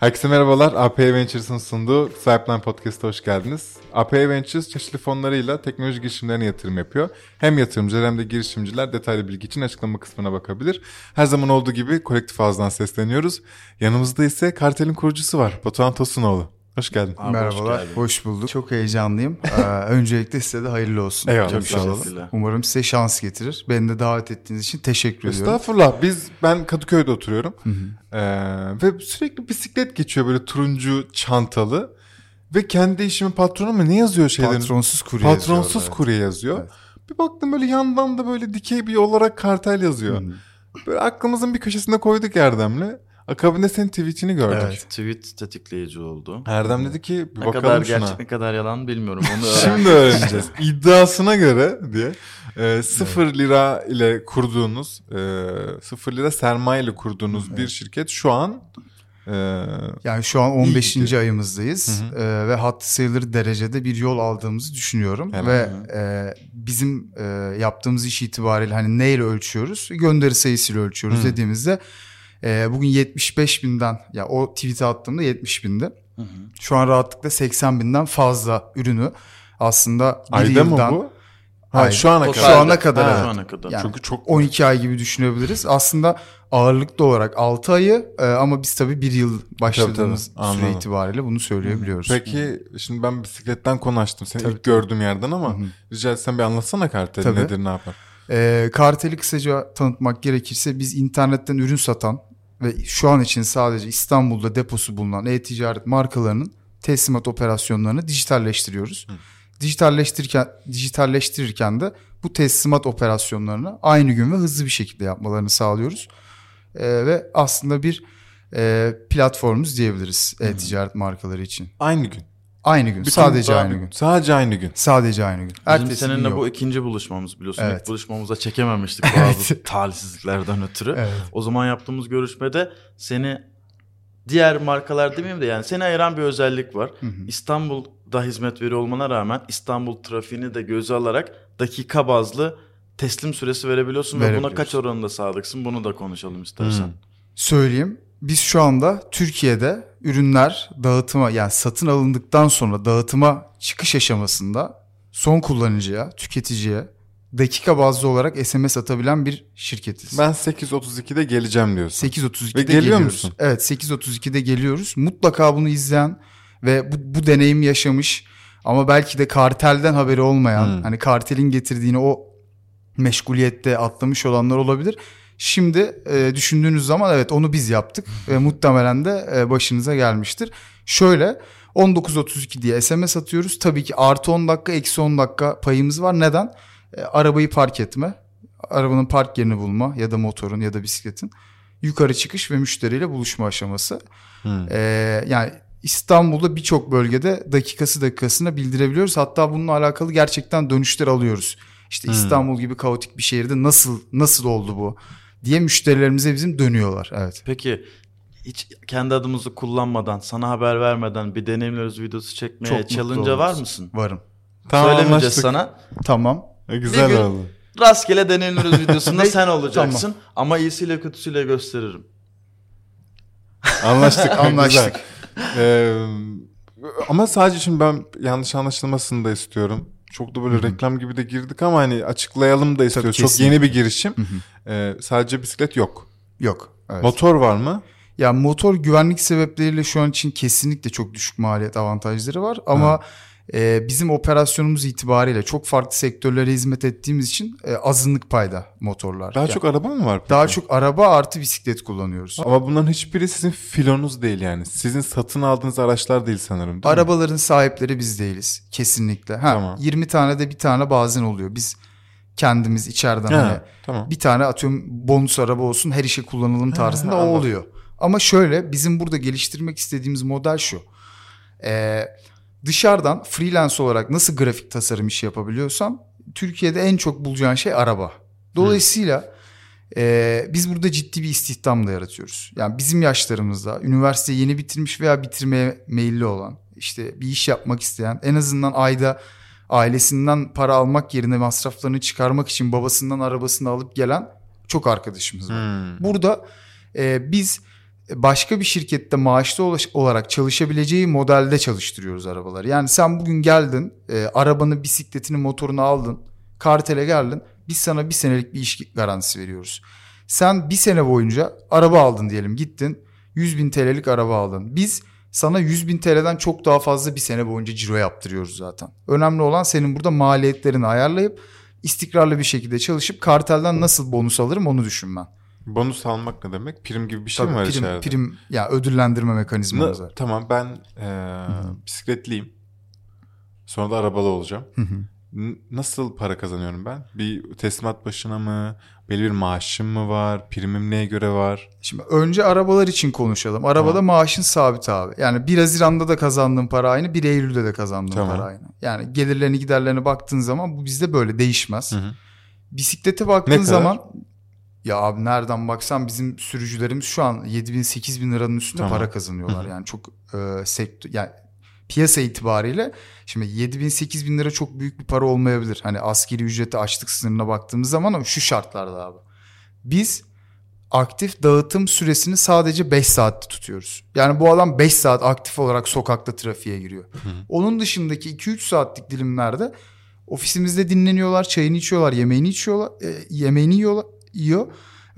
Herkese merhabalar. API Ventures'ın sunduğu Sahiplen Podcast'a hoş geldiniz. API Ventures çeşitli fonlarıyla teknoloji girişimlerine yatırım yapıyor. Hem yatırımcılar hem de girişimciler detaylı bilgi için açıklama kısmına bakabilir. Her zaman olduğu gibi kolektif ağızdan sesleniyoruz. Yanımızda ise Kartel'in kurucusu var. Batuhan Tosunoğlu. Hoş geldin. Abi Merhabalar, hoş hoş, bulduk. Çok heyecanlıyım. ee, öncelikle size de hayırlı olsun. Eyvallah. Çok sağ olun. teşekkürler. Umarım size şans getirir. Beni de davet ettiğiniz için teşekkür ediyorum. Estağfurullah. Biz ben Kadıköy'de oturuyorum. Ee, ve sürekli bisiklet geçiyor böyle turuncu çantalı. Ve kendi işimin patronu mu ne yazıyor şeylerin? Patronsuz kurye Patronsuz yazıyor orada, kurye yazıyor. Bir baktım böyle yandan da böyle dikey bir olarak kartel yazıyor. Böyle aklımızın bir köşesine koyduk Erdem'le. Akabinde senin tweetini gördük. Evet. Tweet tetikleyici oldu. Erdem dedi ki bir Ne bakalım kadar şuna. gerçek ne kadar yalan bilmiyorum. Onu. Şimdi öğreneceğiz. İddiasına göre diye e, sıfır lira ile kurduğunuz, e, sıfır lira sermaye ile kurduğunuz bir şirket şu an e, Yani şu an 15. gidiyor. ayımızdayız Ee, ve hattı sayılır derecede bir yol aldığımızı düşünüyorum. Helal. Ve e, bizim e, yaptığımız iş itibariyle hani neyle ölçüyoruz? Gönderi sayısıyla ölçüyoruz Hı. dediğimizde e, bugün 75 binden ya o tweet'e attığımda 70 bindi. Hı hı. Şu an rahatlıkla 80 binden fazla ürünü aslında bir ayda mı yıldan bu? Ha, Hayır. şu ana kadar. Şu ana kadar, Ha, evet. Şu ana kadar. Yani Çünkü çok 12 ay gibi düşünebiliriz. Aslında ağırlıklı olarak 6 ayı e, ama biz tabii bir yıl başladığımız Tabii, tabii. süre Anladım. itibariyle bunu söyleyebiliyoruz. Peki şimdi ben bisikletten konu açtım seni Tabii. ilk gördüğüm yerden ama Hı hı. rica etsem bir anlatsana karteli Tabii. nedir ne yapar? E, karteli kısaca tanıtmak gerekirse biz internetten ürün satan ve şu an için sadece İstanbul'da deposu bulunan e-ticaret markalarının teslimat operasyonlarını dijitalleştiriyoruz. Dijitalleştirirken, dijitalleştirirken de bu teslimat operasyonlarını aynı gün ve hızlı bir şekilde yapmalarını sağlıyoruz. E, ve aslında bir e, platformumuz diyebiliriz e-ticaret markaları için. Aynı gün. Aynı gün, Bütün sadece aynı gün. Sadece aynı gün. Sadece aynı gün. Bizim Ertesi gün seninle yok. bu ikinci buluşmamız biliyorsun. Evet. İlk buluşmamızda çekememiştik bazı talihsizliklerden ötürü. Evet. O zaman yaptığımız görüşmede seni diğer markalar demeyeyim de yani seni ayıran bir özellik var. hı. İstanbul'da hizmet veriyor olmana rağmen İstanbul trafiğini de göze alarak dakika bazlı teslim süresi verebiliyorsun ve buna kaç oranında sadıksın bunu da konuşalım istersen. Hmm. Söyleyeyim. Biz şu anda Türkiye'de ürünler dağıtıma yani satın alındıktan sonra dağıtıma çıkış aşamasında son kullanıcıya, tüketiciye dakika bazlı olarak SMS atabilen bir şirketiz. Ben 8.32'de geleceğim diyorsun. 8.32'de Ve geliyor geliyoruz. musun? Evet 8.32'de geliyoruz. Mutlaka bunu izleyen ve bu, bu deneyim yaşamış ama belki de kartelden haberi olmayan Hmm. hani kartelin getirdiğini o meşguliyette atlamış olanlar olabilir. Şimdi e, düşündüğünüz zaman evet onu biz yaptık ve muhtemelen de e, başınıza gelmiştir. Şöyle 19.32 diye SMS atıyoruz. Tabii ki artı 10 dakika eksi 10 dakika payımız var. Neden? E, arabayı park etme, arabanın park yerini bulma ya da motorun ya da bisikletin yukarı çıkış ve müşteriyle buluşma aşaması. Hmm. Ee, yani İstanbul'da birçok bölgede dakikası dakikasına bildirebiliyoruz. Hatta bununla alakalı gerçekten dönüşler alıyoruz. İşte Hmm. İstanbul gibi kaotik bir şehirde nasıl nasıl oldu bu diye müşterilerimize bizim dönüyorlar. Evet. Peki hiç kendi adımızı kullanmadan, sana haber vermeden bir deneyimleriz videosu çekmeye Çok mutlu challenge'a var mısın? Varım. Tamam Söylemeyeceğiz anlaştık. sana. Tamam. E, Güzel Bir gün- oldu. Rastgele deneyimleriz videosunda sen olacaksın. Ama iyisiyle kötüsüyle gösteririm. Anlaştık. Anlaştık. Ee, ama sadece şimdi ben yanlış anlaşılmasını da istiyorum. Çok da böyle reklam gibi de girdik ama hani açıklayalım da istiyoruz. Çok yeni bir girişim. Ee, sadece bisiklet yok. Yok. Evet. Motor var mı? Ya motor güvenlik sebepleriyle şu an için kesinlikle çok düşük maliyet avantajları var ama e, bizim operasyonumuz itibariyle çok farklı sektörlere hizmet ettiğimiz için e, azınlık payda motorlar. Daha Yani çok araba mı var? peki? daha çok araba artı bisiklet kullanıyoruz. Ama bunların hiçbiri sizin filonuz değil yani. Sizin satın aldığınız araçlar değil sanırım değil mi? Arabaların sahipleri biz değiliz kesinlikle. Ha, Tamam. 20 tane de bir tane bazen oluyor. Biz kendimiz içeriden Ha, hani tamam. bir tane atıyorum bonus araba olsun her işe kullanalım tarzında o anladım. oluyor. Ama şöyle bizim burada geliştirmek istediğimiz model şu. Ee, dışarıdan freelance olarak nasıl grafik tasarım işi yapabiliyorsam Türkiye'de en çok bulacağın şey araba. Dolayısıyla e, biz burada ciddi bir istihdam da yaratıyoruz. Yani bizim yaşlarımızda üniversiteyi yeni bitirmiş veya bitirmeye meyilli olan işte bir iş yapmak isteyen en azından ayda ailesinden para almak yerine masraflarını çıkarmak için babasından arabasını alıp gelen çok arkadaşımız var. Hmm. Burada e, biz başka bir şirkette maaşlı olarak çalışabileceği modelde çalıştırıyoruz arabaları. Yani sen bugün geldin, e, arabanı, bisikletini, motorunu aldın, kartele geldin. Biz sana bir senelik bir iş garantisi veriyoruz. Sen bir sene boyunca araba aldın diyelim gittin 100 bin TL'lik araba aldın. Biz sana 100 bin TL'den çok daha fazla bir sene boyunca ciro yaptırıyoruz zaten. Önemli olan senin burada maliyetlerini ayarlayıp istikrarlı bir şekilde çalışıp kartelden nasıl bonus alırım onu düşünmen. Bonus almak ne demek? Prim gibi bir şey Tabii, mi var prim, içeride? Prim ya ödüllendirme mekanizmamız var. Tamam ben e, bisikletliyim. Sonra da arabalı olacağım. Hı hı. N- Nasıl para kazanıyorum ben? Bir teslimat başına mı? Belli bir maaşım mı var? Primim neye göre var? Şimdi önce arabalar için konuşalım. Arabada Tamam. maaşın sabit abi. Yani 1 Haziran'da da kazandığın para aynı, 1 Eylül'de de kazandığın Tamam. para aynı. Yani gelirlerini giderlerine baktığın zaman bu bizde böyle değişmez. Hı hı. Bisiklete baktığın Ne kadar? zaman ya abi nereden baksan bizim sürücülerimiz şu an 7 bin 8 bin liranın üstünde Tamam. para kazanıyorlar. Yani çok e, sektör yani piyasa itibariyle şimdi 7 bin 8 bin lira çok büyük bir para olmayabilir. Hani askeri ücreti açlık sınırına baktığımız zaman ama şu şartlarda abi. Biz aktif dağıtım süresini sadece 5 saatte tutuyoruz. Yani bu adam 5 saat aktif olarak sokakta trafiğe giriyor. Onun dışındaki 2-3 saatlik dilimlerde ofisimizde dinleniyorlar, çayını içiyorlar, yemeğini içiyorlar, e, yemeğini yiyorlar, yiyor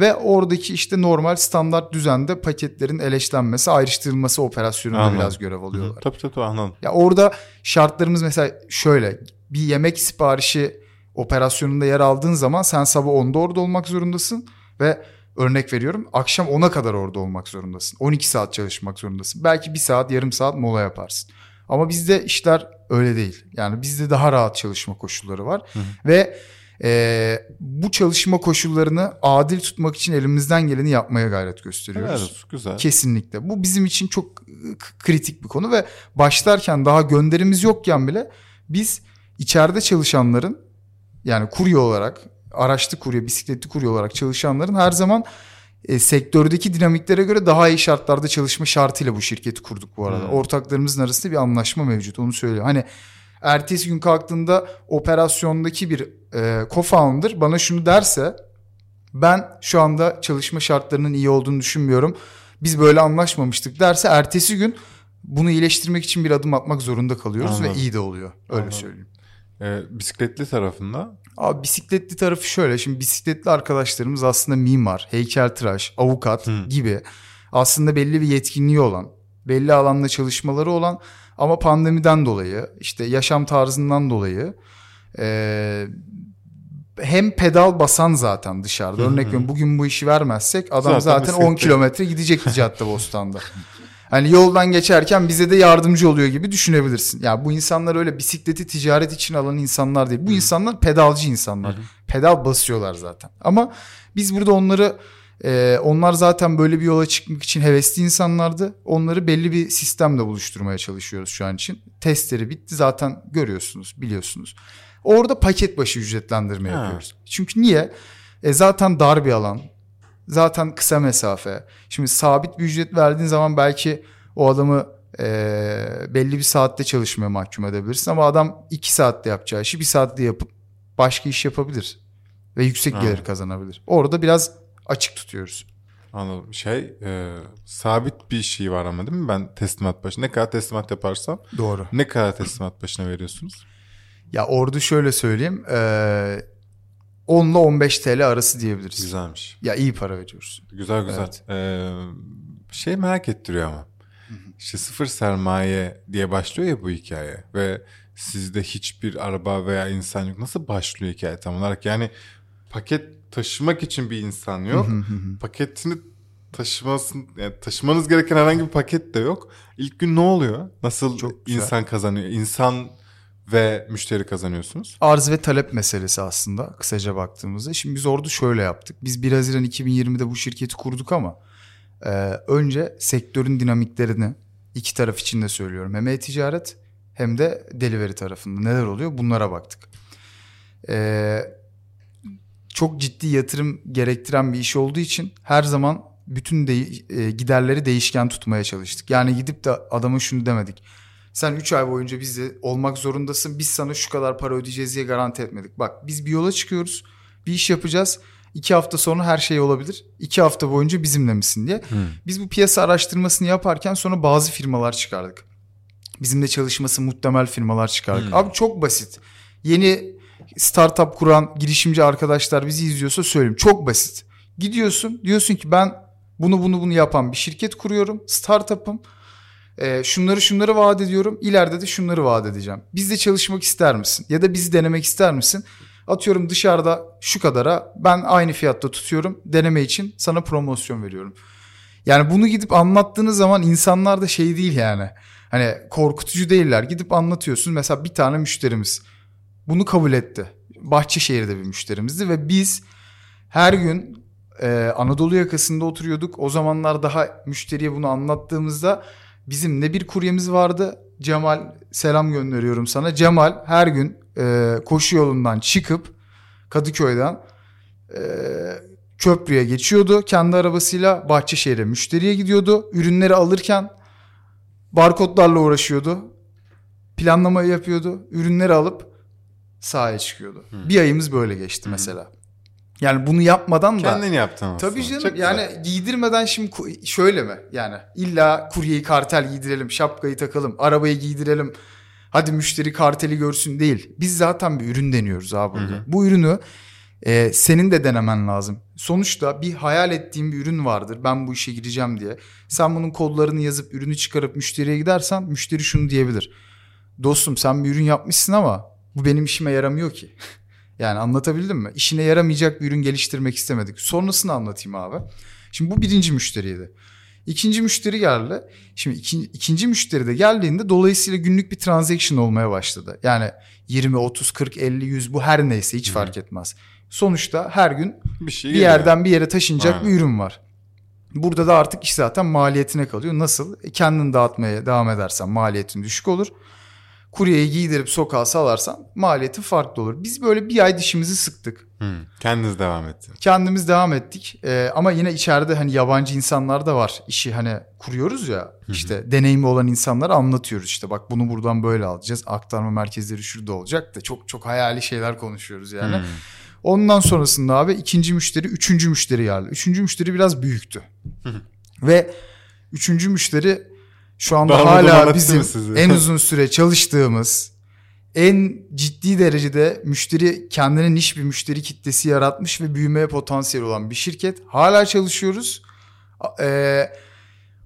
ve oradaki işte normal standart düzende paketlerin eleşlenmesi, ayrıştırılması operasyonunda Anladım. biraz görev Hı hı. alıyorlar. Tabii tabii anladım. Ya orada şartlarımız mesela şöyle bir yemek siparişi operasyonunda yer aldığın zaman sen sabah 10'da orada olmak zorundasın ve örnek veriyorum akşam 10'a kadar orada olmak zorundasın. 12 saat çalışmak zorundasın. Belki bir saat yarım saat mola yaparsın. Ama bizde işler öyle değil. Yani bizde daha rahat çalışma koşulları var. Ve e, bu çalışma koşullarını adil tutmak için elimizden geleni yapmaya gayret gösteriyoruz. Olsun, güzel. Kesinlikle. Bu bizim için çok k- kritik bir konu ve başlarken daha gönderimiz yokken bile biz içeride çalışanların yani kurye olarak araçlı kurye, bisikletli kurye olarak çalışanların her zaman e, sektördeki dinamiklere göre daha iyi şartlarda çalışma şartıyla bu şirketi kurduk bu arada. Hmm. Ortaklarımızın arasında bir anlaşma mevcut onu söylüyor. Hani ertesi gün kalktığında operasyondaki bir e, co-founder bana şunu derse ben şu anda çalışma şartlarının iyi olduğunu düşünmüyorum. Biz böyle anlaşmamıştık derse ertesi gün bunu iyileştirmek için bir adım atmak zorunda kalıyoruz Anladım. ve iyi de oluyor. Öyle Anladım. söyleyeyim. Ee, bisikletli tarafında Abi bisikletli tarafı şöyle. Şimdi bisikletli arkadaşlarımız aslında mimar, heykeltıraş, avukat Hı. gibi aslında belli bir yetkinliği olan, belli alanda çalışmaları olan ama pandemiden dolayı, işte yaşam tarzından dolayı eee, hem pedal basan zaten dışarıda. Örnek veriyorum bugün bu işi vermezsek adam Zaten zaten, 10 bisiklette. kilometre gidecekti Caddebostan'da. Hani yoldan geçerken bize de yardımcı oluyor gibi düşünebilirsin. Ya bu insanlar öyle bisikleti ticaret için alan insanlar değil. Bu insanlar pedalcı insanlar. Pedal basıyorlar zaten. Ama biz burada onları e, onlar zaten böyle bir yola çıkmak için hevesli insanlardı. Onları belli bir sistemle buluşturmaya çalışıyoruz şu an için. Testleri bitti zaten görüyorsunuz, biliyorsunuz. Orada paket başı ücretlendirme Ha. yapıyoruz. Çünkü niye? E, zaten dar bir alan. Zaten kısa mesafe. Şimdi sabit bir ücret verdiğin zaman belki o adamı e, belli bir saatte çalışmaya mahkum edebilirsin. Ama adam iki saatte yapacağı işi bir saatte yapıp başka iş yapabilir. Ve yüksek gelir Anladım. kazanabilir. Orada biraz açık tutuyoruz. anladım. Şey e, sabit bir şey var ama değil mi? Ben teslimat başı ne kadar teslimat yaparsam Doğru. ne kadar teslimat başına veriyorsunuz? Ya orada şöyle söyleyeyim. E, 10 ile 15 TL arası diyebiliriz. Güzelmiş. Ya iyi para veriyoruz. Güzel güzel. Evet. Ee, şey merak ettiriyor ama. İşte sıfır sermaye diye başlıyor ya bu hikaye ve sizde hiçbir araba veya insan yok. Nasıl başlıyor hikaye tam olarak? Yani paket taşımak için bir insan yok. Paketini taşımasın yani taşımanız gereken herhangi bir paket de yok. İlk gün ne oluyor? Nasıl Çok güzel. insan kazanıyor? İnsan ve müşteri kazanıyorsunuz. Arz ve talep meselesi aslında kısaca baktığımızda. Şimdi biz orada şöyle yaptık. Biz 1 Haziran 2020'de bu şirketi kurduk ama e, önce sektörün dinamiklerini iki taraf için de söylüyorum. Hem e-ticaret hem de delivery tarafında neler oluyor bunlara baktık. E, çok ciddi yatırım gerektiren bir iş olduğu için her zaman bütün de, e, giderleri değişken tutmaya çalıştık. Yani gidip de adama şunu demedik. Sen 3 ay boyunca bizde olmak zorundasın. Biz sana şu kadar para ödeyeceğiz diye garanti etmedik. Bak biz bir yola çıkıyoruz. Bir iş yapacağız. İki hafta sonra her şey olabilir. İki hafta boyunca bizimle misin diye. Biz bu piyasa araştırmasını yaparken sonra bazı firmalar çıkardık. Bizimle çalışması muhtemel firmalar çıkardık. Hmm. Abi çok basit. Yeni startup kuran girişimci arkadaşlar bizi izliyorsa söyleyeyim. Çok basit. Gidiyorsun diyorsun ki ben bunu bunu bunu yapan bir şirket kuruyorum. Startup'ım. Ee, şunları şunları vaat ediyorum. İleride de şunları vaat edeceğim. Bizde çalışmak ister misin? Ya da bizi denemek ister misin? Atıyorum dışarıda şu kadara ben aynı fiyatta tutuyorum. Deneme için sana promosyon veriyorum. Yani bunu gidip anlattığınız zaman insanlar da şey değil yani. Hani korkutucu değiller. Gidip anlatıyorsun. Mesela bir tane müşterimiz bunu kabul etti. Bahçeşehir'de bir müşterimizdi ve biz her gün e, Anadolu yakasında oturuyorduk. O zamanlar daha müşteriye bunu anlattığımızda bizim ne bir kuryemiz vardı. Cemal selam gönderiyorum sana. Cemal her gün e, koşu yolundan çıkıp Kadıköy'den e, köprüye geçiyordu. Kendi arabasıyla Bahçeşehir'e müşteriye gidiyordu. Ürünleri alırken barkodlarla uğraşıyordu. Planlamayı yapıyordu. Ürünleri alıp sahaya çıkıyordu. Bir ayımız böyle geçti mesela. Yani bunu yapmadan da Kendin yaptın aslında. Tabii canım Çok yani güzel. giydirmeden şimdi şöyle mi? Yani illa kuryeyi kartel giydirelim, şapkayı takalım, arabayı giydirelim. Hadi müşteri karteli görsün değil. Biz zaten bir ürün deniyoruz abi burada. Bu ürünü e, senin de denemen lazım. Sonuçta bir hayal ettiğin bir ürün vardır. Ben bu işe gireceğim diye. Sen bunun kodlarını yazıp ürünü çıkarıp müşteriye gidersen müşteri şunu diyebilir. Dostum sen bir ürün yapmışsın ama bu benim işime yaramıyor ki. Yani anlatabildim mi? İşine yaramayacak bir ürün geliştirmek istemedik. Sonrasını anlatayım abi. Şimdi bu birinci müşteriydi. İkinci müşteri geldi. Şimdi iki- ikinci müşteri de geldiğinde dolayısıyla günlük bir transaction olmaya başladı. Yani 20, 30, 40, 50, 100 bu her neyse hiç fark etmez. Sonuçta her gün bir şey bir yerden bir yere taşınacak Aynen. bir ürün var. Burada da artık iş zaten maliyetine kalıyor. Nasıl? E, kendin dağıtmaya devam edersen maliyetin düşük olur. Kuryeyi giydirip sokağa salarsan maliyetin farklı olur. Biz böyle bir ay dişimizi sıktık. Hı, Kendiniz devam ettiniz. Kendimiz devam ettik. Ee, ama yine içeride hani yabancı insanlar da var. İşi hani kuruyoruz ya işte deneyimi olan insanlara anlatıyoruz işte bak bunu buradan böyle alacağız. Aktarma merkezleri şurada olacak da çok çok hayali şeyler konuşuyoruz yani. Hı. Ondan sonrasında abi ikinci müşteri, üçüncü müşteri geldi. Üçüncü müşteri biraz büyüktü. Ve üçüncü müşteri şu anda etti hala bizim en uzun süre çalıştığımız, en ciddi derecede müşteri kendine niş bir müşteri kitlesi yaratmış ve büyümeye potansiyel olan bir şirket. Hala çalışıyoruz. Eee,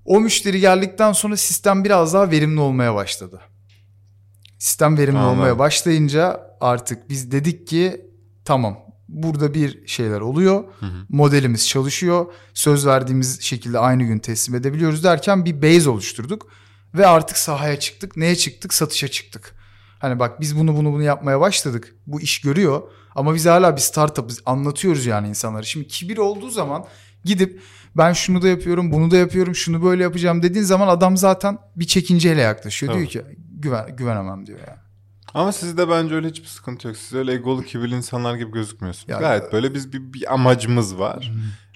o müşteri geldikten sonra sistem biraz daha verimli olmaya başladı. Sistem verimli Anladım. olmaya başlayınca artık biz dedik ki tamam burada bir şeyler oluyor. Modelimiz çalışıyor. Söz verdiğimiz şekilde aynı gün teslim edebiliyoruz derken bir base oluşturduk. Ve artık sahaya çıktık. Neye çıktık? Satışa çıktık. Hani bak biz bunu bunu bunu yapmaya başladık. Bu iş görüyor. Ama biz hala bir startup'ız. Anlatıyoruz yani insanlara. Şimdi kibir olduğu zaman gidip ben şunu da yapıyorum, bunu da yapıyorum, şunu böyle yapacağım dediğin zaman adam zaten bir çekinceyle yaklaşıyor. Tabii. Diyor ki güven, güvenemem diyor yani. Ama sizde bence öyle hiçbir sıkıntı yok. Siz öyle egolu kibirli insanlar gibi gözükmüyorsunuz. Ya- Gayet böyle biz bir, bir amacımız var.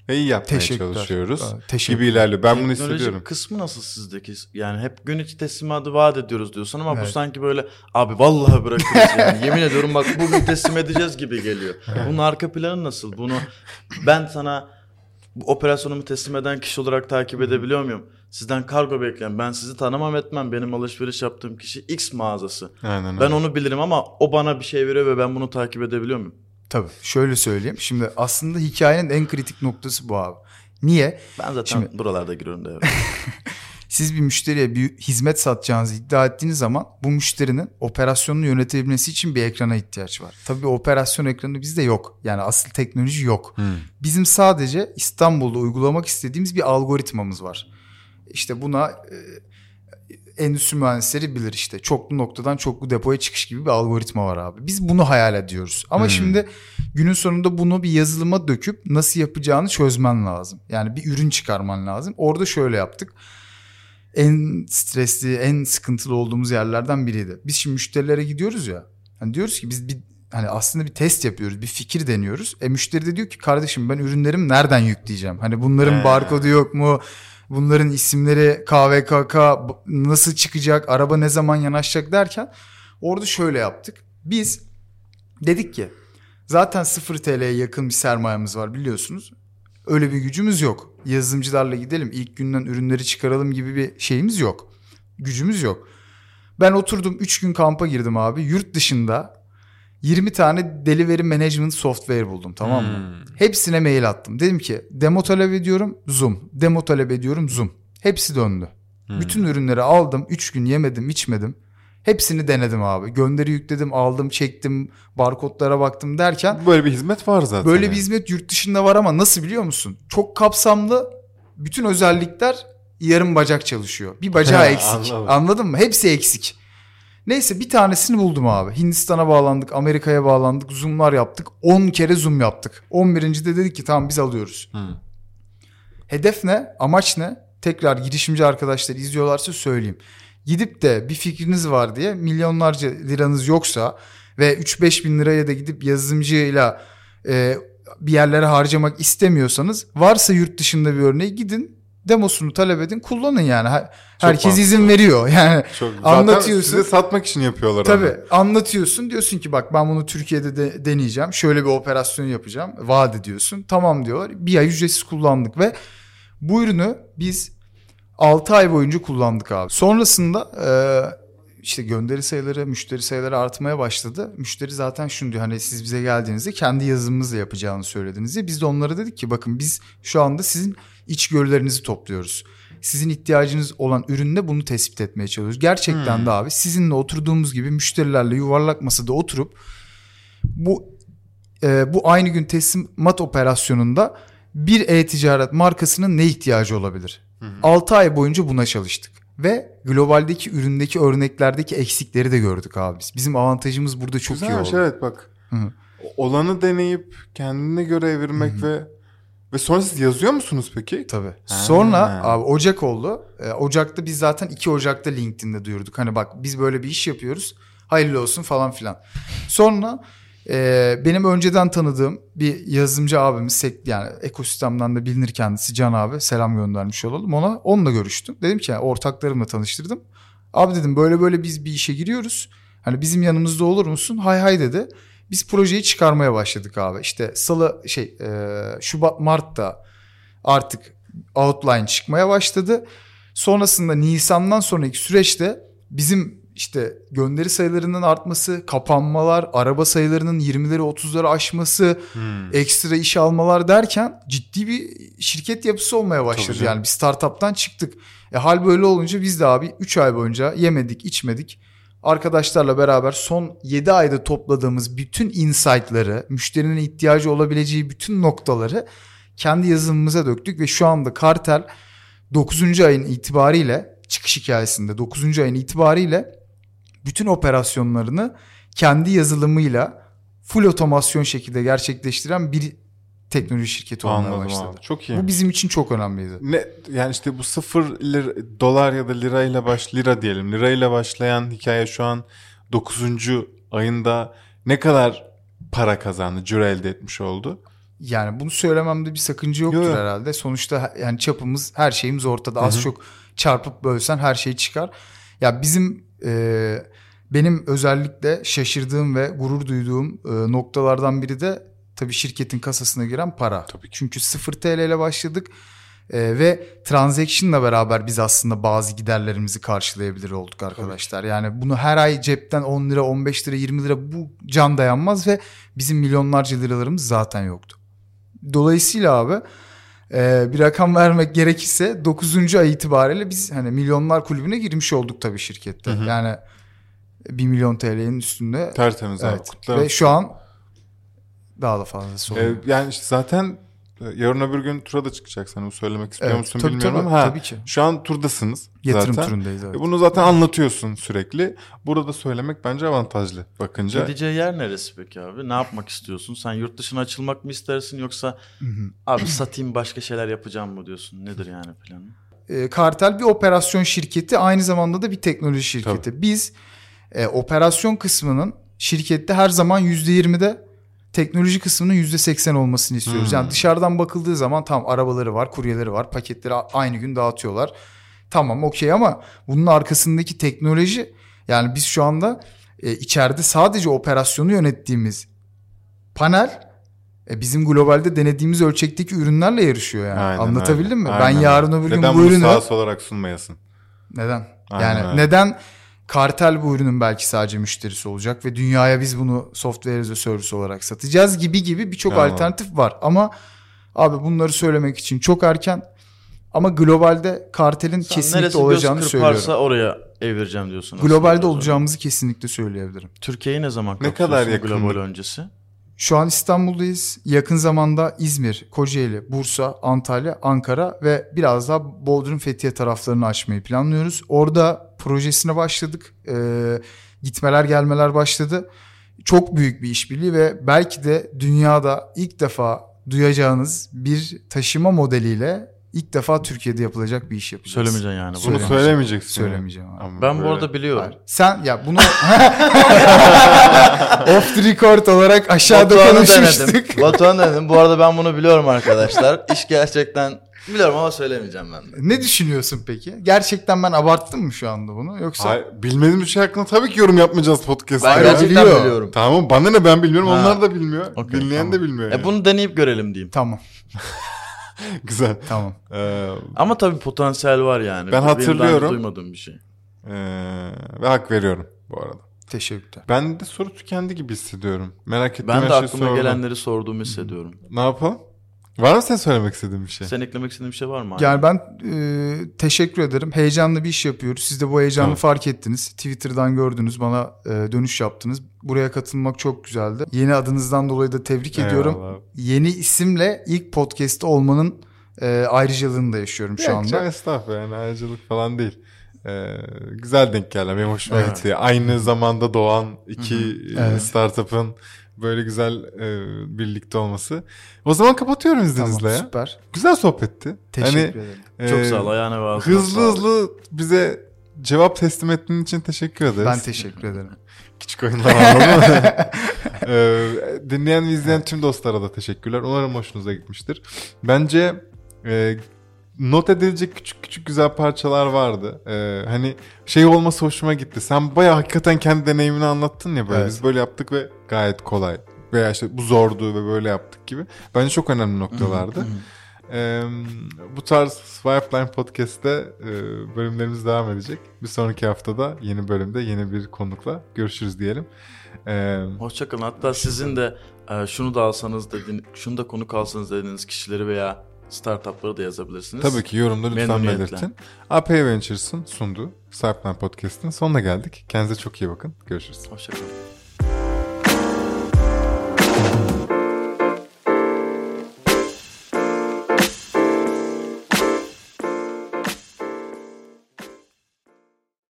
Ve iyi yapmaya Teşekkürler. çalışıyoruz. Aa, teşekkür Gibi ilerliyor. Ben bunu hissediyorum. kısmı nasıl sizdeki? Yani hep gün içi teslimatı vaat ediyoruz diyorsun ama bu Evet. sanki böyle abi vallahi bırakırız yani. Yemin ediyorum bak bugün teslim edeceğiz gibi geliyor. Bunun arka planı nasıl? Bunu ben sana bu operasyonumu teslim eden kişi olarak takip edebiliyor muyum? Sizden kargo bekleyen ben sizi tanımam etmem. Benim alışveriş yaptığım kişi X mağazası. Aynen Ben öyle. onu bilirim ama o bana bir şey veriyor ve ben bunu takip edebiliyor muyum? Tabii şöyle söyleyeyim. Şimdi aslında hikayenin en kritik noktası bu abi. Niye? Ben zaten Şimdi- buralarda giriyorum da. Siz bir müşteriye bir hizmet satacağınızı iddia ettiğiniz zaman bu müşterinin operasyonunu yönetebilmesi için bir ekrana ihtiyaç var. Tabii operasyon ekranı bizde yok. Yani asıl teknoloji yok. Hı. Bizim sadece İstanbul'da uygulamak istediğimiz bir algoritmamız var. İşte buna e, endüstri mühendisleri bilir işte. Çoklu noktadan çoklu depoya çıkış gibi bir algoritma var abi. Biz bunu hayal ediyoruz. Ama Hmm. şimdi günün sonunda bunu bir yazılıma döküp nasıl yapacağını çözmen lazım. Yani bir ürün çıkarman lazım. Orada şöyle yaptık. En stresli, en sıkıntılı olduğumuz yerlerden biriydi. Biz şimdi müşterilere gidiyoruz ya. Hani diyoruz ki biz bir hani aslında bir test yapıyoruz, bir fikir deniyoruz. E müşteri de diyor ki kardeşim ben ürünlerimi nereden yükleyeceğim? Hani bunların He. barkodu yok mu? Bunların isimleri KVKK nasıl çıkacak? Araba ne zaman yanaşacak derken orada şöyle yaptık. Biz dedik ki Zaten 0 TL'ye yakın bir sermayemiz var biliyorsunuz. Öyle bir gücümüz yok. Yazılımcılarla gidelim ilk günden ürünleri çıkaralım gibi bir şeyimiz yok. Gücümüz yok. Ben oturdum 3 gün kampa girdim abi. Yurt dışında 20 tane delivery management software buldum tamam mı? Hmm. Hepsine mail attım. Dedim ki demo talep ediyorum Zoom. Demo talep ediyorum Zoom. Hepsi döndü. Hmm. Bütün ürünleri aldım. 3 gün yemedim içmedim. Hepsini denedim abi. Gönderi yükledim, aldım, çektim, barkodlara baktım derken Böyle bir hizmet var zaten. böyle yani. bir hizmet yurt dışında var ama nasıl biliyor musun? Çok kapsamlı. Bütün özellikler yarım bacak çalışıyor. Bir bacağı eksik. anladım. Anladın mı? Hepsi eksik. Neyse bir tanesini buldum abi. Hindistan'a bağlandık, Amerika'ya bağlandık, zoomlar yaptık. 10 kere zoom yaptık. 11. de dedik ki tamam biz alıyoruz. Hı. Hedef ne? Amaç ne? Tekrar girişimci arkadaşlar izliyorlarsa söyleyeyim. Gidip de bir fikriniz var diye milyonlarca liranız yoksa ve 3-5 bin liraya da gidip yazılımcıyla e, bir yerlere harcamak istemiyorsanız varsa yurt dışında bir örneği gidin demosunu talep edin kullanın yani. Her- Herkes mantıklı. izin veriyor yani. Çok Anlatıyorsun. Zaten size satmak için yapıyorlar Tabii onu. anlatıyorsun diyorsun ki bak ben bunu Türkiye'de de deneyeceğim. Şöyle bir operasyon yapacağım. Vaat ediyorsun. Tamam diyorlar. Bir ay ücretsiz kullandık ve bu ürünü biz 6 ay boyunca kullandık abi. Sonrasında e, işte gönderi sayıları, müşteri sayıları artmaya başladı. Müşteri zaten şunu diyor hani siz bize geldiğinizde kendi yazılımımızla yapacağını söylediniz diye. Biz de onlara dedik ki bakın biz şu anda sizin içgörülerinizi topluyoruz. Sizin ihtiyacınız olan üründe bunu tespit etmeye çalışıyoruz. Gerçekten Hmm. de abi sizinle oturduğumuz gibi müşterilerle yuvarlak masada oturup bu e, bu aynı gün teslimat operasyonunda bir e-ticaret markasının ne ihtiyacı olabilir? 6 ay boyunca buna çalıştık. Ve globaldeki üründeki örneklerdeki eksikleri de gördük abi biz. Bizim avantajımız burada çok iyi Güzelmiş oldu. evet bak. Hı hı. Olanı deneyip kendine göre evirmek ve ve sonra siz yazıyor musunuz peki? Tabii. Ha. Sonra abi Ocak oldu. Ee, Ocak'ta biz zaten 2 Ocak'ta LinkedIn'de duyurduk. Hani bak biz böyle bir iş yapıyoruz. Hayırlı olsun falan filan. Sonra e, benim önceden tanıdığım bir yazılımcı abimiz yani ekosistemden de bilinir kendisi Can abi. Selam göndermiş olalım ona. Onunla görüştüm. Dedim ki yani ortaklarımla tanıştırdım. Abi dedim böyle böyle biz bir işe giriyoruz. Hani bizim yanımızda olur musun? Hay hay dedi. Biz projeyi çıkarmaya başladık abi. İşte salı şey e, Şubat Mart'ta artık outline çıkmaya başladı. Sonrasında Nisan'dan sonraki süreçte bizim işte gönderi sayılarının artması, kapanmalar, araba sayılarının 20'leri 30'ları aşması, Hmm. ekstra iş almalar derken ciddi bir şirket yapısı olmaya başladı. Yani bir startup'tan çıktık. E, hal böyle olunca biz de abi 3 ay boyunca yemedik, içmedik. Arkadaşlarla beraber son 7 ayda topladığımız bütün insight'ları, müşterinin ihtiyacı olabileceği bütün noktaları kendi yazılımımıza döktük ve şu anda Kartel 9. ayın itibariyle çıkış hikayesinde 9. ayın itibariyle bütün operasyonlarını kendi yazılımıyla full otomasyon şekilde gerçekleştiren bir teknoloji şirketi olmaya Anladım başladı. abi. Çok iyi. Bu bizim için çok önemliydi. Ne yani işte bu sıfır lir, dolar ya da lirayla baş lira diyelim. Lirayla başlayan hikaye şu an 9. ayında ne kadar para kazandı, ciro elde etmiş oldu. Yani bunu söylememde bir sakınca yoktur Yok, herhalde. Sonuçta yani çapımız, her şeyimiz ortada. Az çok çarpıp bölsen her şey çıkar. Ya bizim e, benim özellikle şaşırdığım ve gurur duyduğum e, noktalardan biri de tabii şirketin kasasına giren para. Tabii ki. Çünkü 0 TL ile başladık. E, ve transaction'la beraber biz aslında bazı giderlerimizi karşılayabilir olduk arkadaşlar. Yani bunu her ay cepten 10 lira, 15 lira, 20 lira bu can dayanmaz ve bizim milyonlarca liralarımız zaten yoktu. Dolayısıyla abi e, bir rakam vermek gerekirse 9. ay itibariyle biz hani milyonlar kulübüne girmiş olduk tabii şirkette. Yani 1 milyon TL'nin üstünde. Tertemiz abi. Evet. Kutlar Ve şu an daha da fazlası Ee, oluyor. yani işte zaten e, yarın öbür gün tura da çıkacaksın. Bu söylemek istiyor Evet, musun tabii, bilmiyorum tabii, ama ha, tabii ki. şu an turdasınız Yatırım zaten. turundayız evet. E, Bunu zaten anlatıyorsun sürekli. Burada söylemek bence avantajlı bakınca. Gideceği yer neresi peki abi? Ne yapmak istiyorsun? Sen yurt dışına açılmak mı istersin yoksa abi satayım başka şeyler yapacağım mı diyorsun? Nedir yani planın? E, Kartel bir operasyon şirketi aynı zamanda da bir teknoloji şirketi. Biz e, operasyon kısmının şirkette her zaman %20'de teknoloji kısmının %80 olmasını istiyoruz. Hmm. Yani dışarıdan bakıldığı zaman tam arabaları var, kuryeleri var, paketleri aynı gün dağıtıyorlar. Tamam okey ama bunun arkasındaki teknoloji yani biz şu anda e, içeride sadece operasyonu yönettiğimiz panel e, bizim globalde denediğimiz ölçekteki ürünlerle yarışıyor yani. Aynen Anlatabildim öyle. mi? Ben Aynen yarın öyle. öbür gün Neden bu bunu ürünü sahası olarak sunmayasın? neden? Aynen yani öyle. neden kartel bu ürünün belki sadece müşterisi olacak ve dünyaya biz bunu software as a service olarak satacağız gibi gibi birçok Tamam. alternatif var. Ama abi bunları söylemek için çok erken ama globalde kartelin Sen kesinlikle neresi olacağını söylüyorum. kırparsa oraya evireceğim diyorsun. Globalde olacağımızı kesinlikle söyleyebilirim. Türkiye'yi ne zaman Ne kadar global öncesi? Şu an İstanbul'dayız. Yakın zamanda İzmir, Kocaeli, Bursa, Antalya, Ankara ve biraz daha Bodrum, Fethiye taraflarını açmayı planlıyoruz. Orada projesine başladık. Ee, gitmeler gelmeler başladı. Çok büyük bir işbirliği ve belki de dünyada ilk defa duyacağınız bir taşıma modeliyle ilk defa Türkiye'de yapılacak bir iş yapacağız. Söylemeyeceksin yani. Bunu Söylemeyeceğim. söylemeyeceksin. Söylemeyeceğim abi. Ama Ben bu böyle- arada biliyorum. Hayır. Sen ya bunu off the record olarak aşağıda Batuhan'ı konuşmuştuk. denedim. Batuhan denedim. Bu arada ben bunu biliyorum arkadaşlar. İş gerçekten biliyorum ama söylemeyeceğim ben de. Ne düşünüyorsun peki? Gerçekten ben abarttım mı şu anda bunu yoksa? Hayır, bilmediğim bir şey hakkında tabii ki yorum yapmayacağız podcast'ta. Ben ya. gerçekten biliyor. biliyorum. Tamam bana ne ben bilmiyorum Ha. onlar da bilmiyor. Okey, Dinleyen tamam. de bilmiyor. E yani. bunu deneyip görelim diyeyim. Tamam Güzel. tamam. Ee, Ama tabii potansiyel var yani. Ben Benim hatırlıyorum. duymadığım bir şey. ee, ve hak veriyorum bu arada. Teşekkürler. Ben de soru tükendi gibi hissediyorum. Merak ettiğim Ben her de şeyi aklıma sordum. gelenleri sorduğumu hissediyorum. Ne yapalım? Var mı sen söylemek istediğin bir şey? Sen eklemek istediğin bir şey var mı? abi? Yani ben e, teşekkür ederim. Heyecanlı bir iş yapıyoruz. Siz de bu heyecanı Tamam. fark ettiniz. Twitter'dan gördünüz. Bana e, dönüş yaptınız. Buraya katılmak çok güzeldi. Yeni adınızdan dolayı da tebrik ediyorum. Eyvallah. Yeni isimle ilk podcast'te olmanın e, ayrıcalığını da yaşıyorum şu Yok anda. canım, estağfurullah yani ayrıcalık falan değil. Ee, güzel denk geldi. Benim hoşuma Evet. gitti. Aynı zamanda doğan iki e, Evet. startup'ın böyle güzel e, birlikte olması. O zaman kapatıyorum izninizle Tamam, ya. süper. Güzel sohbetti. Teşekkür Hani, ederim. Çok e, sağ ol. Ayağına ağzına Hızlı hızlı bize cevap teslim ettiğin için teşekkür ederiz. Ben teşekkür ederim. Küçük oyunlar anladın mı? Ee, dinleyen ve izleyen tüm dostlara da teşekkürler. Umarım hoşunuza gitmiştir. Bence e, not edilecek küçük küçük güzel parçalar vardı. Ee, hani şey olması hoşuma gitti. Sen baya hakikaten kendi deneyimini anlattın ya böyle. Evet. Biz böyle yaptık ve gayet kolay. Veya işte bu zordu ve böyle yaptık gibi. Bence çok önemli noktalardı. Ee, bu tarz Swipeline Podcast'te e, bölümlerimiz devam edecek. Bir sonraki haftada yeni bölümde yeni bir konukla görüşürüz diyelim. Ee, Hoşçakalın. Hatta sizin de e, şunu da alsanız dedin, şunu da konuk alsanız dediğiniz kişileri veya startupları da yazabilirsiniz. tabii ki yorumda lütfen belirtin. AP Ventures'ın sunduğu Swipeline Podcast'ın sonuna geldik. Kendinize çok iyi bakın. Görüşürüz. Hoşçakalın.